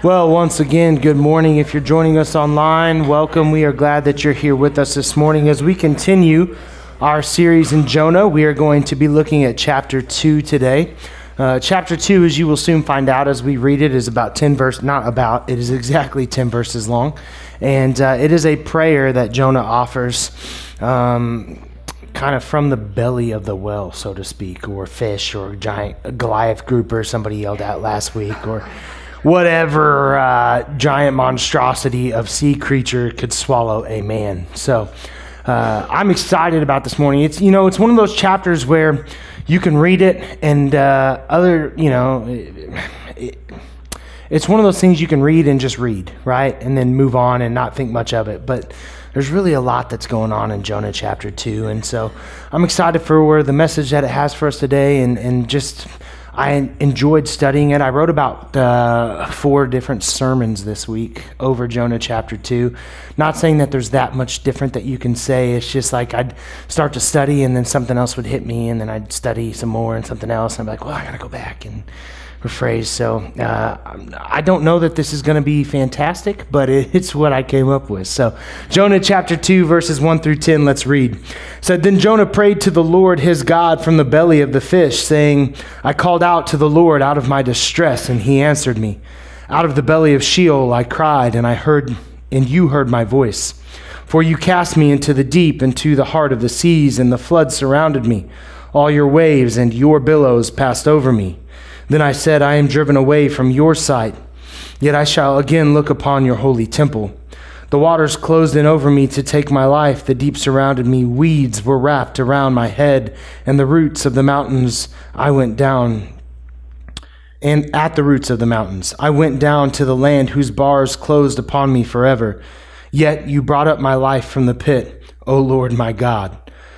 Well, once again, good morning. If you're joining us online, welcome. We are glad that you're here with us this morning as we continue our series in Jonah. We are going to be looking at chapter 2 today. Uh, chapter 2, as you will soon find out as we read it, is about 10 verses, not about, it is exactly 10 verses long. And uh, it is a prayer that Jonah offers. Um, kind of from the belly of the well, so to speak, or fish, or giant Goliath grouper, somebody yelled out last week, or whatever uh, giant monstrosity of sea creature could swallow a man. So uh, I'm excited about this morning. It's you know it's one of those chapters where you can read it and uh, other you know. It, it's one of those things you can read and just read, right? And then move on and not think much of it. But there's really a lot that's going on in Jonah chapter 2. And so I'm excited for where the message that it has for us today and, and just I enjoyed studying it. I wrote about uh, four different sermons this week over Jonah chapter 2. Not saying that there's that much different that you can say. It's just like I'd start to study and then something else would hit me, and then I'd study some more and something else. And I'm like, well, I got to go back and rephrase. So uh, I don't know that this is going to be fantastic, but it's what I came up with. So Jonah chapter 2, verses 1 through 10, let's read. It said, Then Jonah prayed to the Lord his God from the belly of the fish, saying, I called out to the Lord out of my distress, and he answered me. Out of the belly of Sheol I cried, and I heard, and you heard my voice. For you cast me into the deep, into the heart of the seas, and the flood surrounded me. All your waves and your billows passed over me. Then I said, I am driven away from your sight, yet I shall again look upon your holy temple. The waters closed in over me to take my life. The deep surrounded me. Weeds were wrapped around my head, and the roots of the mountains I went down. And at the roots of the mountains, I went down to the land whose bars closed upon me forever. Yet you brought up my life from the pit, O Lord my God.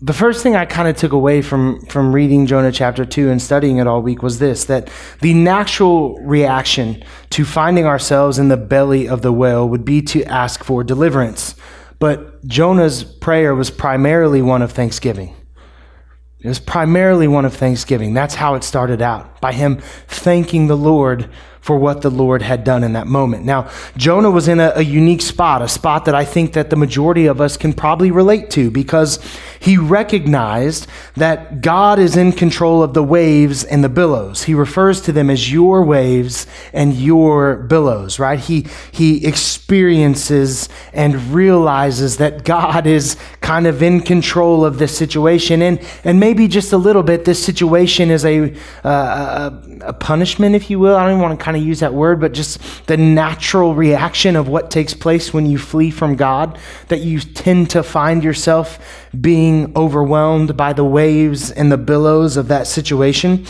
the first thing I kind of took away from from reading Jonah chapter 2 and studying it all week was this that the natural reaction to finding ourselves in the belly of the whale would be to ask for deliverance. But Jonah's prayer was primarily one of thanksgiving. It was primarily one of thanksgiving. That's how it started out, by him thanking the Lord for what the Lord had done in that moment. Now, Jonah was in a, a, unique spot, a spot that I think that the majority of us can probably relate to because he recognized that God is in control of the waves and the billows. He refers to them as your waves and your billows, right? He, he experiences and realizes that God is kind of in control of this situation. And, and maybe just a little bit, this situation is a, uh, a, punishment, if you will. I don't even want to kind of use that word, but just the natural reaction of what takes place when you flee from God, that you tend to find yourself being overwhelmed by the waves and the billows of that situation.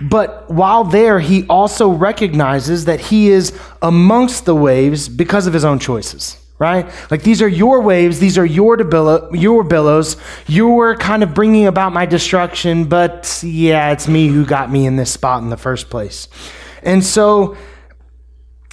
But while there, he also recognizes that he is amongst the waves because of his own choices right? Like these are your waves, these are your your billows. You're kind of bringing about my destruction, but yeah, it's me who got me in this spot in the first place. And so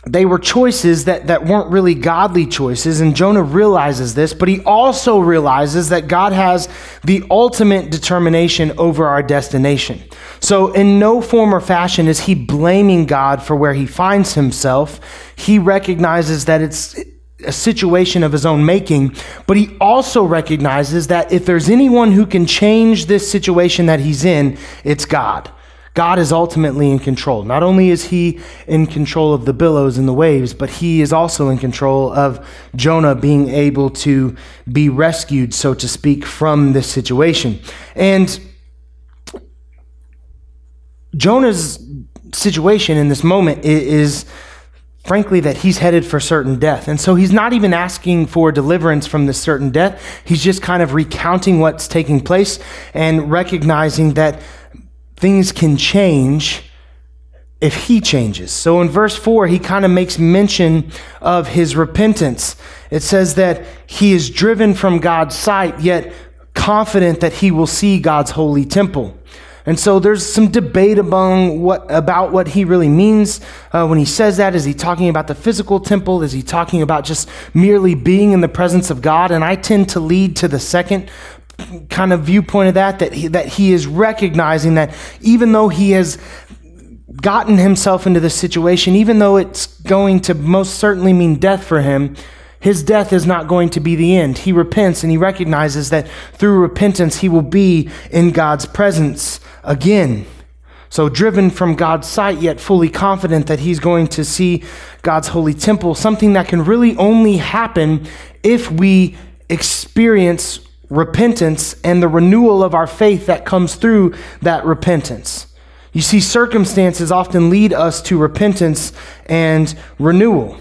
they were choices that, that weren't really godly choices, and Jonah realizes this, but he also realizes that God has the ultimate determination over our destination. So, in no form or fashion is he blaming God for where he finds himself. He recognizes that it's a situation of his own making, but he also recognizes that if there's anyone who can change this situation that he's in, it's God. God is ultimately in control. Not only is he in control of the billows and the waves, but he is also in control of Jonah being able to be rescued, so to speak, from this situation. And Jonah's situation in this moment is frankly, that he's headed for certain death. And so he's not even asking for deliverance from this certain death. He's just kind of recounting what's taking place and recognizing that things can change if he changes. So in verse 4, he kind of makes mention of his repentance. It says that he is driven from God's sight, yet confident that he will see God's holy temple. And so there's some debate among what, about what he really means uh, when he says that. Is he talking about the physical temple? Is he talking about just merely being in the presence of God? And I tend to lead to the second kind of viewpoint of that, that he, that he is recognizing that even though he has gotten himself into this situation, even though it's going to most certainly mean death for him, his death is not going to be the end. He repents and he recognizes that through repentance he will be in God's presence again. So, driven from God's sight, yet fully confident that he's going to see God's holy temple, something that can really only happen if we experience repentance and the renewal of our faith that comes through that repentance. You see, circumstances often lead us to repentance and renewal.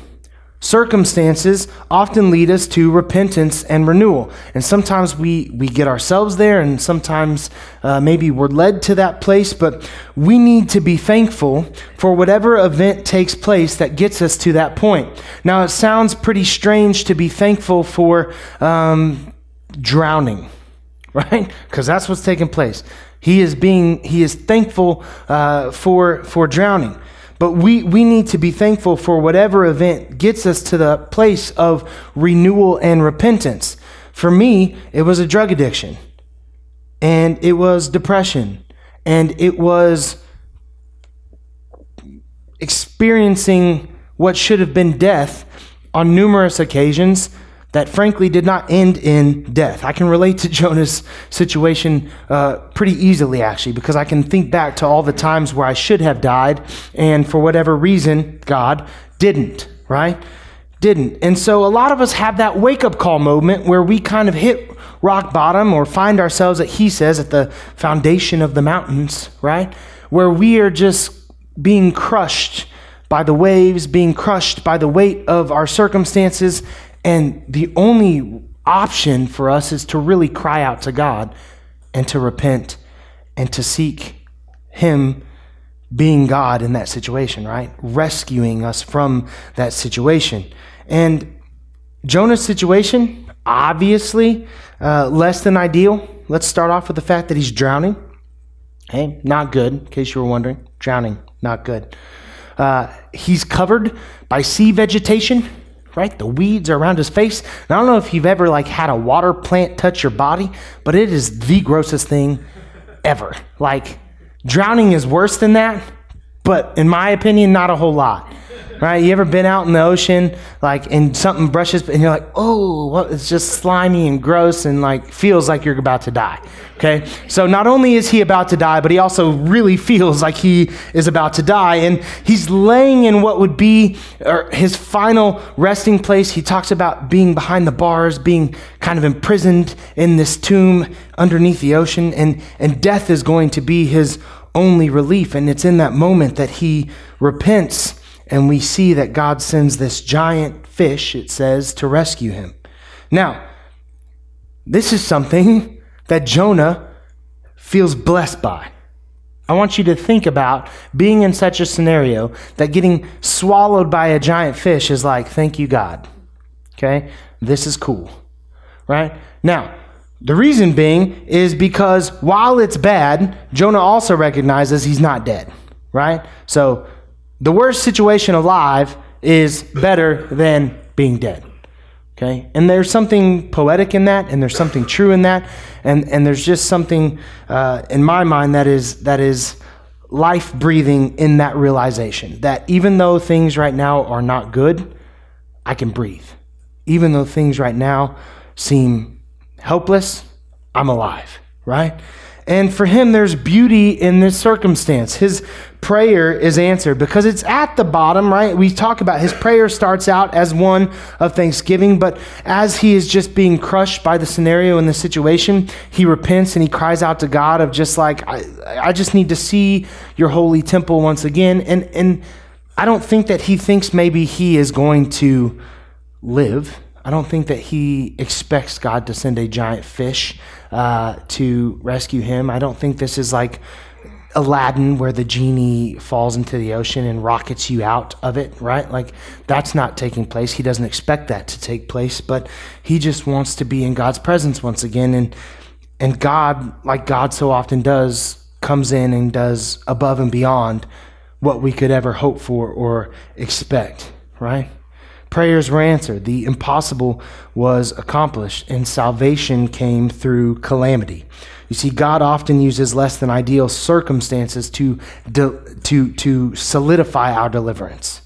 Circumstances often lead us to repentance and renewal. And sometimes we, we get ourselves there, and sometimes uh, maybe we're led to that place, but we need to be thankful for whatever event takes place that gets us to that point. Now, it sounds pretty strange to be thankful for um, drowning, right? Because that's what's taking place. He is being, he is thankful uh, for, for drowning. But we, we need to be thankful for whatever event gets us to the place of renewal and repentance. For me, it was a drug addiction, and it was depression, and it was experiencing what should have been death on numerous occasions that frankly did not end in death. I can relate to Jonah's situation uh, pretty easily, actually, because I can think back to all the times where I should have died, and for whatever reason, God didn't, right? Didn't. And so a lot of us have that wake up call moment where we kind of hit rock bottom or find ourselves, that he says, at the foundation of the mountains, right? Where we are just being crushed by the waves, being crushed by the weight of our circumstances, and the only option for us is to really cry out to God and to repent and to seek Him being God in that situation, right? Rescuing us from that situation. And Jonah's situation, obviously, uh, less than ideal. Let's start off with the fact that he's drowning. Hey, not good, in case you were wondering. Drowning, not good. Uh, he's covered by sea vegetation right? The weeds are around his face. And I don't know if you've ever like had a water plant touch your body, but it is the grossest thing ever. Like drowning is worse than that, but in my opinion, not a whole lot right? You ever been out in the ocean, like, and something brushes, and you're like, oh, it's just slimy and gross and like feels like you're about to die. Okay? So not only is he about to die, but he also really feels like he is about to die. And he's laying in what would be his final resting place. He talks about being behind the bars, being kind of imprisoned in this tomb underneath the ocean, and, and death is going to be his only relief. And it's in that moment that he repents and we see that God sends this giant fish, it says, to rescue him. Now, this is something that Jonah feels blessed by. I want you to think about being in such a scenario that getting swallowed by a giant fish is like, thank you, God. Okay? This is cool. Right? Now, the reason being is because while it's bad, Jonah also recognizes he's not dead. Right? So the worst situation alive is better than being dead. Okay? And there's something poetic in that, and there's something true in that, and, and there's just something uh, in my mind that is, that is life breathing in that realization that even though things right now are not good, I can breathe. Even though things right now seem helpless, I'm alive, right? And for him, there's beauty in this circumstance. His prayer is answered because it's at the bottom, right? We talk about his prayer starts out as one of thanksgiving, but as he is just being crushed by the scenario and the situation, he repents and he cries out to God of just like, I, I just need to see your holy temple once again. And, and I don't think that he thinks maybe he is going to live. I don't think that he expects God to send a giant fish uh, to rescue him. I don't think this is like Aladdin, where the genie falls into the ocean and rockets you out of it, right? Like, that's not taking place. He doesn't expect that to take place, but he just wants to be in God's presence once again. And, and God, like God so often does, comes in and does above and beyond what we could ever hope for or expect, right? Prayers were answered. The impossible was accomplished, and salvation came through calamity. You see, God often uses less than ideal circumstances to, to, to solidify our deliverance.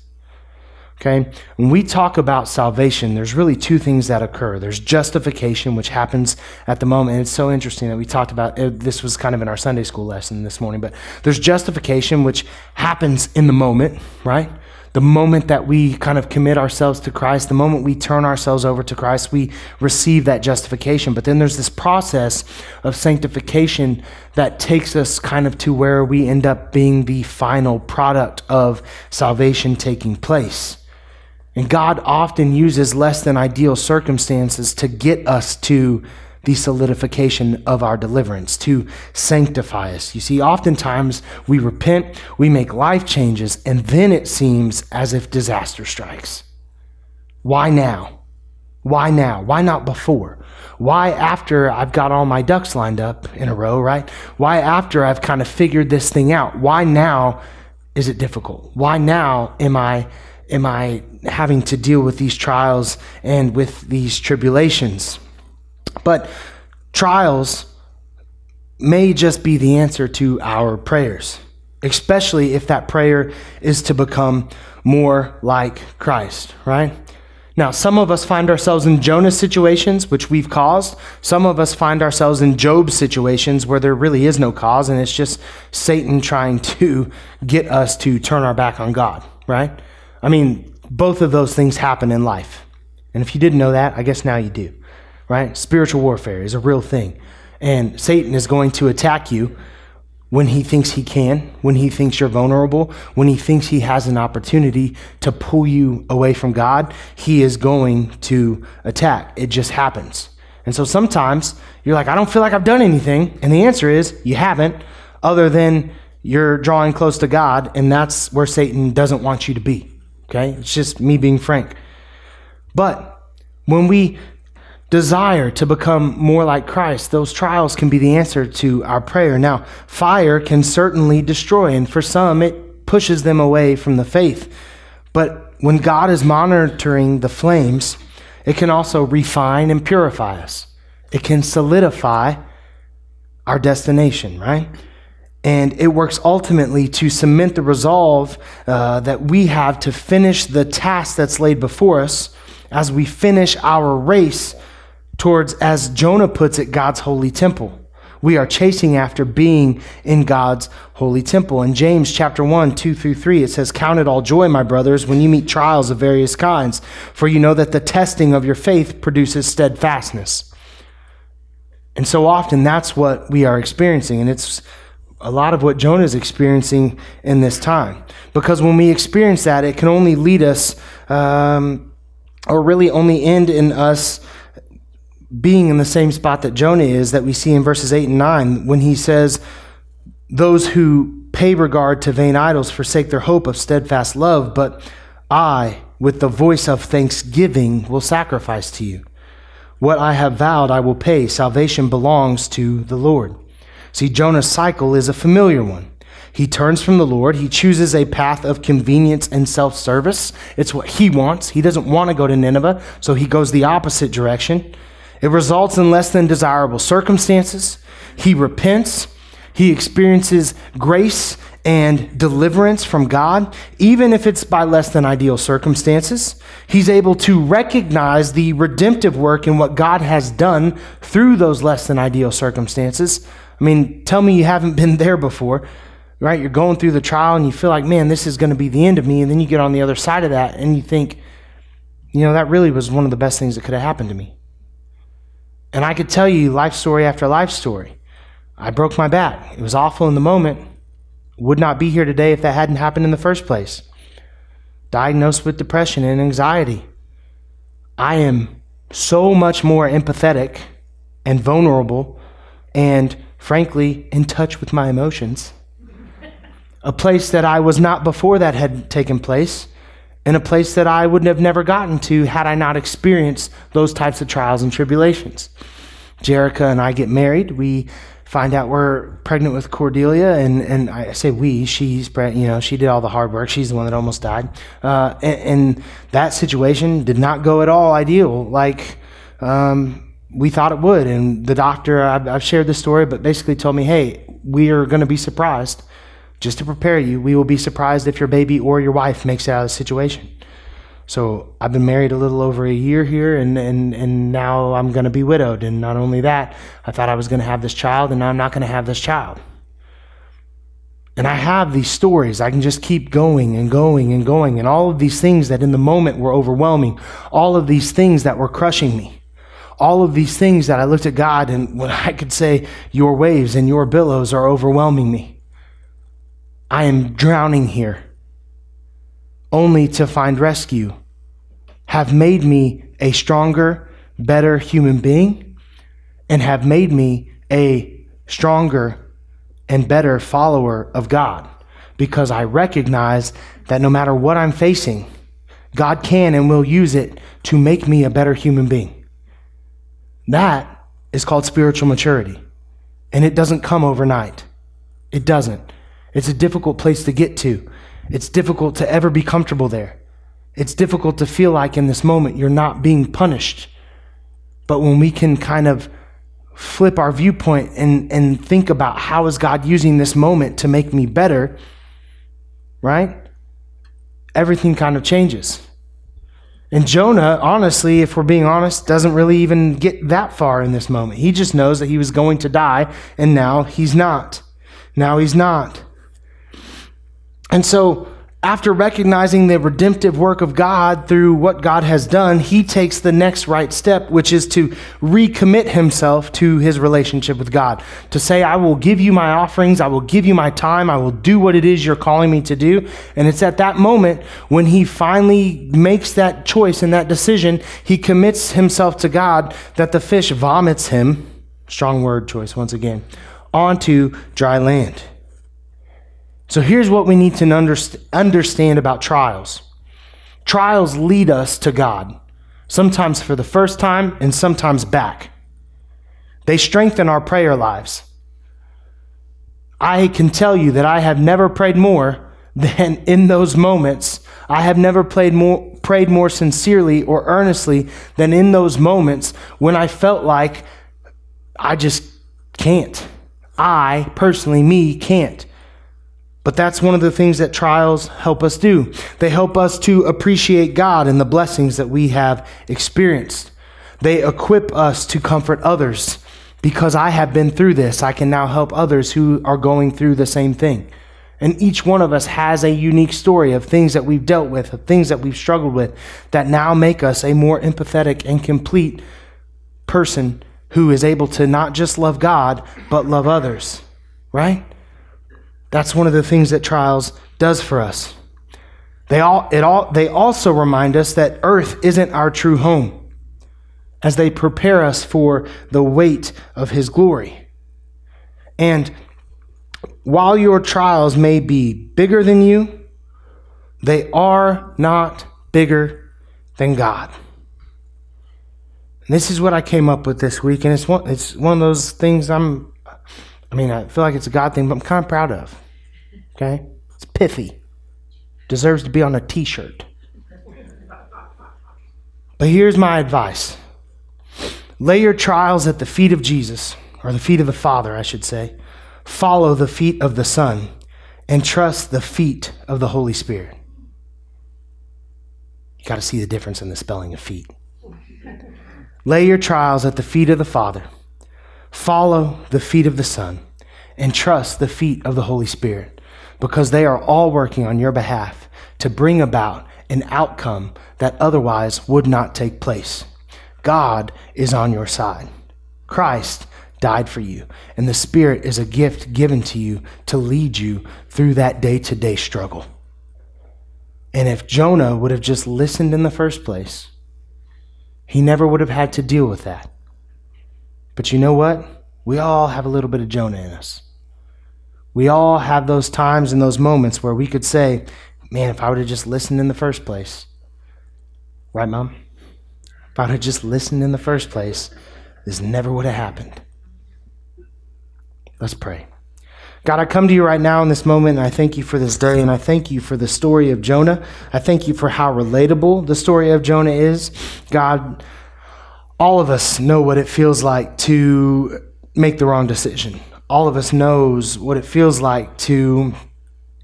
Okay? When we talk about salvation, there's really two things that occur. There's justification, which happens at the moment. And it's so interesting that we talked about uh, this was kind of in our Sunday school lesson this morning, but there's justification, which happens in the moment, right? The moment that we kind of commit ourselves to Christ, the moment we turn ourselves over to Christ, we receive that justification. But then there's this process of sanctification that takes us kind of to where we end up being the final product of salvation taking place. And God often uses less than ideal circumstances to get us to the solidification of our deliverance, to sanctify us. You see, oftentimes we repent, we make life changes, and then it seems as if disaster strikes. Why now? Why now? Why not before? Why after I've got all my ducks lined up in a row, right? Why after I've kind of figured this thing out? Why now is it difficult? Why now am I am I having to deal with these trials and with these tribulations? But trials may just be the answer to our prayers, especially if that prayer is to become more like Christ, right? Now, some of us find ourselves in Jonah's situations, which we've caused. Some of us find ourselves in Job's situations where there really is no cause, and it's just Satan trying to get us to turn our back on God, right? I mean, both of those things happen in life. And if you didn't know that, I guess now you do right? Spiritual warfare is a real thing. And Satan is going to attack you when he thinks he can, when he thinks you're vulnerable, when he thinks he has an opportunity to pull you away from God, he is going to attack. It just happens. And so sometimes you're like, I don't feel like I've done anything. And the answer is you haven't, other than you're drawing close to God, and that's where Satan doesn't want you to be. Okay? It's just me being frank. But when we desire to become more like Christ, those trials can be the answer to our prayer. Now, fire can certainly destroy, and for some, it pushes them away from the faith. But when God is monitoring the flames, it can also refine and purify us. It can solidify our destination, right? And it works ultimately to cement the resolve uh, that we have to finish the task that's laid before us as we finish our race towards, as Jonah puts it, God's holy temple. We are chasing after being in God's holy temple. In James chapter 1, 2 through 3, it says, Count it all joy, my brothers, when you meet trials of various kinds, for you know that the testing of your faith produces steadfastness. And so often that's what we are experiencing. And it's a lot of what Jonah is experiencing in this time. Because when we experience that, it can only lead us, um, or really only end in us being in the same spot that Jonah is, that we see in verses 8 and 9, when he says, Those who pay regard to vain idols forsake their hope of steadfast love, but I, with the voice of thanksgiving, will sacrifice to you. What I have vowed, I will pay. Salvation belongs to the Lord. See, Jonah's cycle is a familiar one. He turns from the Lord. He chooses a path of convenience and self service. It's what he wants. He doesn't want to go to Nineveh, so he goes the opposite direction. It results in less than desirable circumstances. He repents. He experiences grace and deliverance from God, even if it's by less than ideal circumstances. He's able to recognize the redemptive work in what God has done through those less than ideal circumstances. I mean, tell me you haven't been there before, right? You're going through the trial and you feel like, man, this is going to be the end of me. And then you get on the other side of that and you think, you know, that really was one of the best things that could have happened to me. And I could tell you life story after life story. I broke my back. It was awful in the moment. Would not be here today if that hadn't happened in the first place. Diagnosed with depression and anxiety. I am so much more empathetic and vulnerable and, frankly, in touch with my emotions a place that I was not before that had taken place, and a place that I would have never gotten to had I not experienced those types of trials and tribulations. Jerica and I get married. We find out we're pregnant with Cordelia, and, and I say we, she's, you know, she did all the hard work. She's the one that almost died. Uh, and, and, that situation did not go at all ideal like um, we thought it would. And the doctor, I've, I've shared this story, but basically told me, hey, we are going to be surprised. Just to prepare you, we will be surprised if your baby or your wife makes it out of the situation. So I've been married a little over a year here, and, and, and now I'm going to be widowed. And not only that, I thought I was going to have this child, and now I'm not going to have this child. And I have these stories. I can just keep going and going and going. And all of these things that in the moment were overwhelming, all of these things that were crushing me, all of these things that I looked at God and when I could say, Your waves and your billows are overwhelming me. I am drowning here only to find rescue, have made me a stronger, better human being, and have made me a stronger and better follower of God because I recognize that no matter what I'm facing, God can and will use it to make me a better human being. That is called spiritual maturity. And it doesn't come overnight. It doesn't. It's a difficult place to get to. It's difficult to ever be comfortable there. It's difficult to feel like in this moment you're not being punished. But when we can kind of flip our viewpoint and, and think about how is God using this moment to make me better, right? Everything kind of changes. And Jonah, honestly, if we're being honest, doesn't really even get that far in this moment. He just knows that he was going to die, and now he's not. Now he's not. And so, after recognizing the redemptive work of God through what God has done, he takes the next right step, which is to recommit himself to his relationship with God. To say, I will give you my offerings, I will give you my time, I will do what it is you're calling me to do. And it's at that moment when he finally makes that choice and that decision, he commits himself to God that the fish vomits him, strong word choice once again, onto dry land. So here's what we need to understand about trials trials lead us to God, sometimes for the first time and sometimes back. They strengthen our prayer lives. I can tell you that I have never prayed more than in those moments. I have never prayed more, prayed more sincerely or earnestly than in those moments when I felt like I just can't. I, personally, me, can't. But that's one of the things that trials help us do. They help us to appreciate God and the blessings that we have experienced. They equip us to comfort others. Because I have been through this, I can now help others who are going through the same thing. And each one of us has a unique story of things that we've dealt with, of things that we've struggled with, that now make us a more empathetic and complete person who is able to not just love God, but love others. Right? That's one of the things that trials does for us. They, all, it all, they also remind us that earth isn't our true home as they prepare us for the weight of his glory. And while your trials may be bigger than you, they are not bigger than God. And this is what I came up with this week, and it's one, it's one of those things I'm I mean, I feel like it's a God thing, but I'm kind of proud of. Okay? It's pithy. Deserves to be on a t shirt. But here's my advice lay your trials at the feet of Jesus, or the feet of the Father, I should say. Follow the feet of the Son, and trust the feat of the Holy Spirit. You got to see the difference in the spelling of feet. Lay your trials at the feet of the Father Follow the feet of the Son and trust the feat of the Holy Spirit because they are all working on your behalf to bring about an outcome that otherwise would not take place. God is on your side. Christ died for you, and the Spirit is a gift given to you to lead you through that day to day struggle. And if Jonah would have just listened in the first place, he never would have had to deal with that. But you know what? We all have a little bit of Jonah in us. We all have those times and those moments where we could say, man, if I would have just listened in the first place. Right, Mom? If I would have just listened in the first place, this never would have happened. Let's pray. God, I come to you right now in this moment, and I thank you for this day, and I thank you for the story of Jonah. I thank you for how relatable the story of Jonah is. God, all of us know what it feels like to make the wrong decision. All of us knows what it feels like to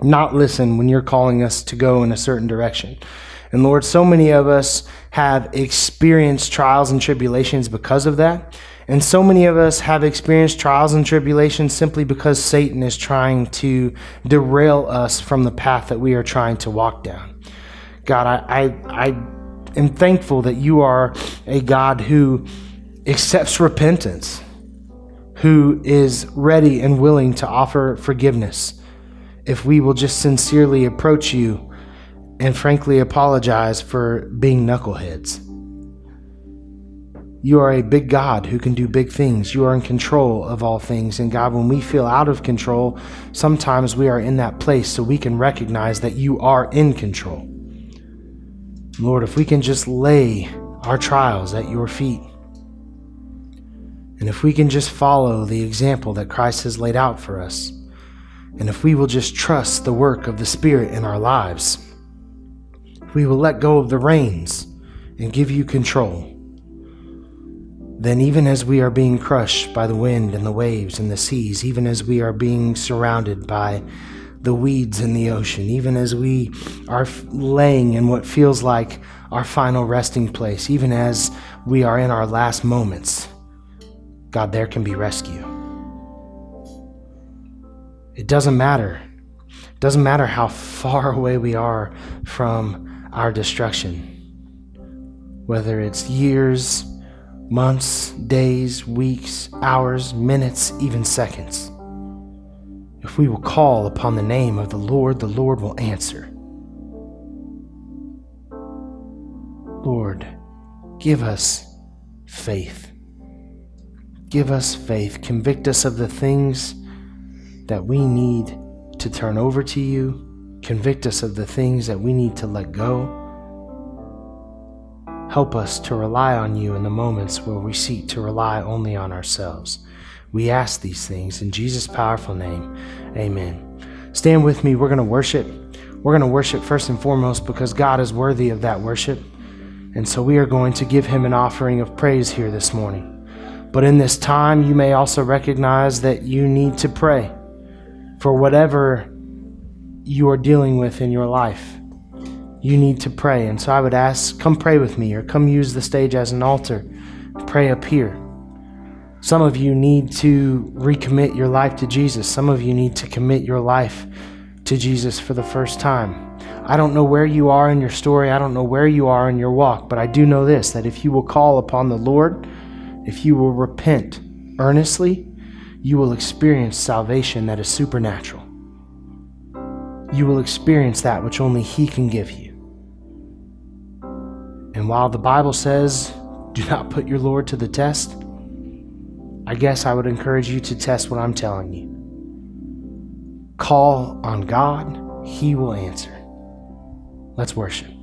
not listen when you're calling us to go in a certain direction. And Lord, so many of us have experienced trials and tribulations because of that. And so many of us have experienced trials and tribulations simply because Satan is trying to derail us from the path that we are trying to walk down. God, I, I, I am thankful that you are a God who accepts repentance, who is ready and willing to offer forgiveness if we will just sincerely approach you and frankly apologize for being knuckleheads. You are a big God who can do big things. You are in control of all things. And God, when we feel out of control, sometimes we are in that place so we can recognize that you are in control. Lord, if we can just lay our trials at your feet, and if we can just follow the example that Christ has laid out for us, and if we will just trust the work of the Spirit in our lives, if we will let go of the reins and give you control, then, even as we are being crushed by the wind and the waves and the seas, even as we are being surrounded by the weeds in the ocean, even as we are laying in what feels like our final resting place, even as we are in our last moments, God, there can be rescue. It doesn't matter. It doesn't matter how far away we are from our destruction, whether it's years months, days, weeks, hours, minutes, even seconds. If we will call upon the name of the Lord, the Lord will answer. Lord, give us faith. Give us faith. Convict us of the things that we need to turn over to you. Convict us of the things that we need to let go Help us to rely on you in the moments where we seek to rely only on ourselves. We ask these things in Jesus' powerful name. Amen. Stand with me. We're going to worship. We're going to worship first and foremost because God is worthy of that worship. And so we are going to give him an offering of praise here this morning. But in this time, you may also recognize that you need to pray for whatever you are dealing with in your life you need to pray. And so I would ask, come pray with me or come use the stage as an altar. Pray up here. Some of you need to recommit your life to Jesus. Some of you need to commit your life to Jesus for the first time. I don't know where you are in your story. I don't know where you are in your walk, but I do know this that if you will call upon the Lord, if you will repent earnestly, you will experience salvation that is supernatural. You will experience that which only He can give you. And while the Bible says, do not put your Lord to the test, I guess I would encourage you to test what I'm telling you. Call on God, He will answer. Let's worship.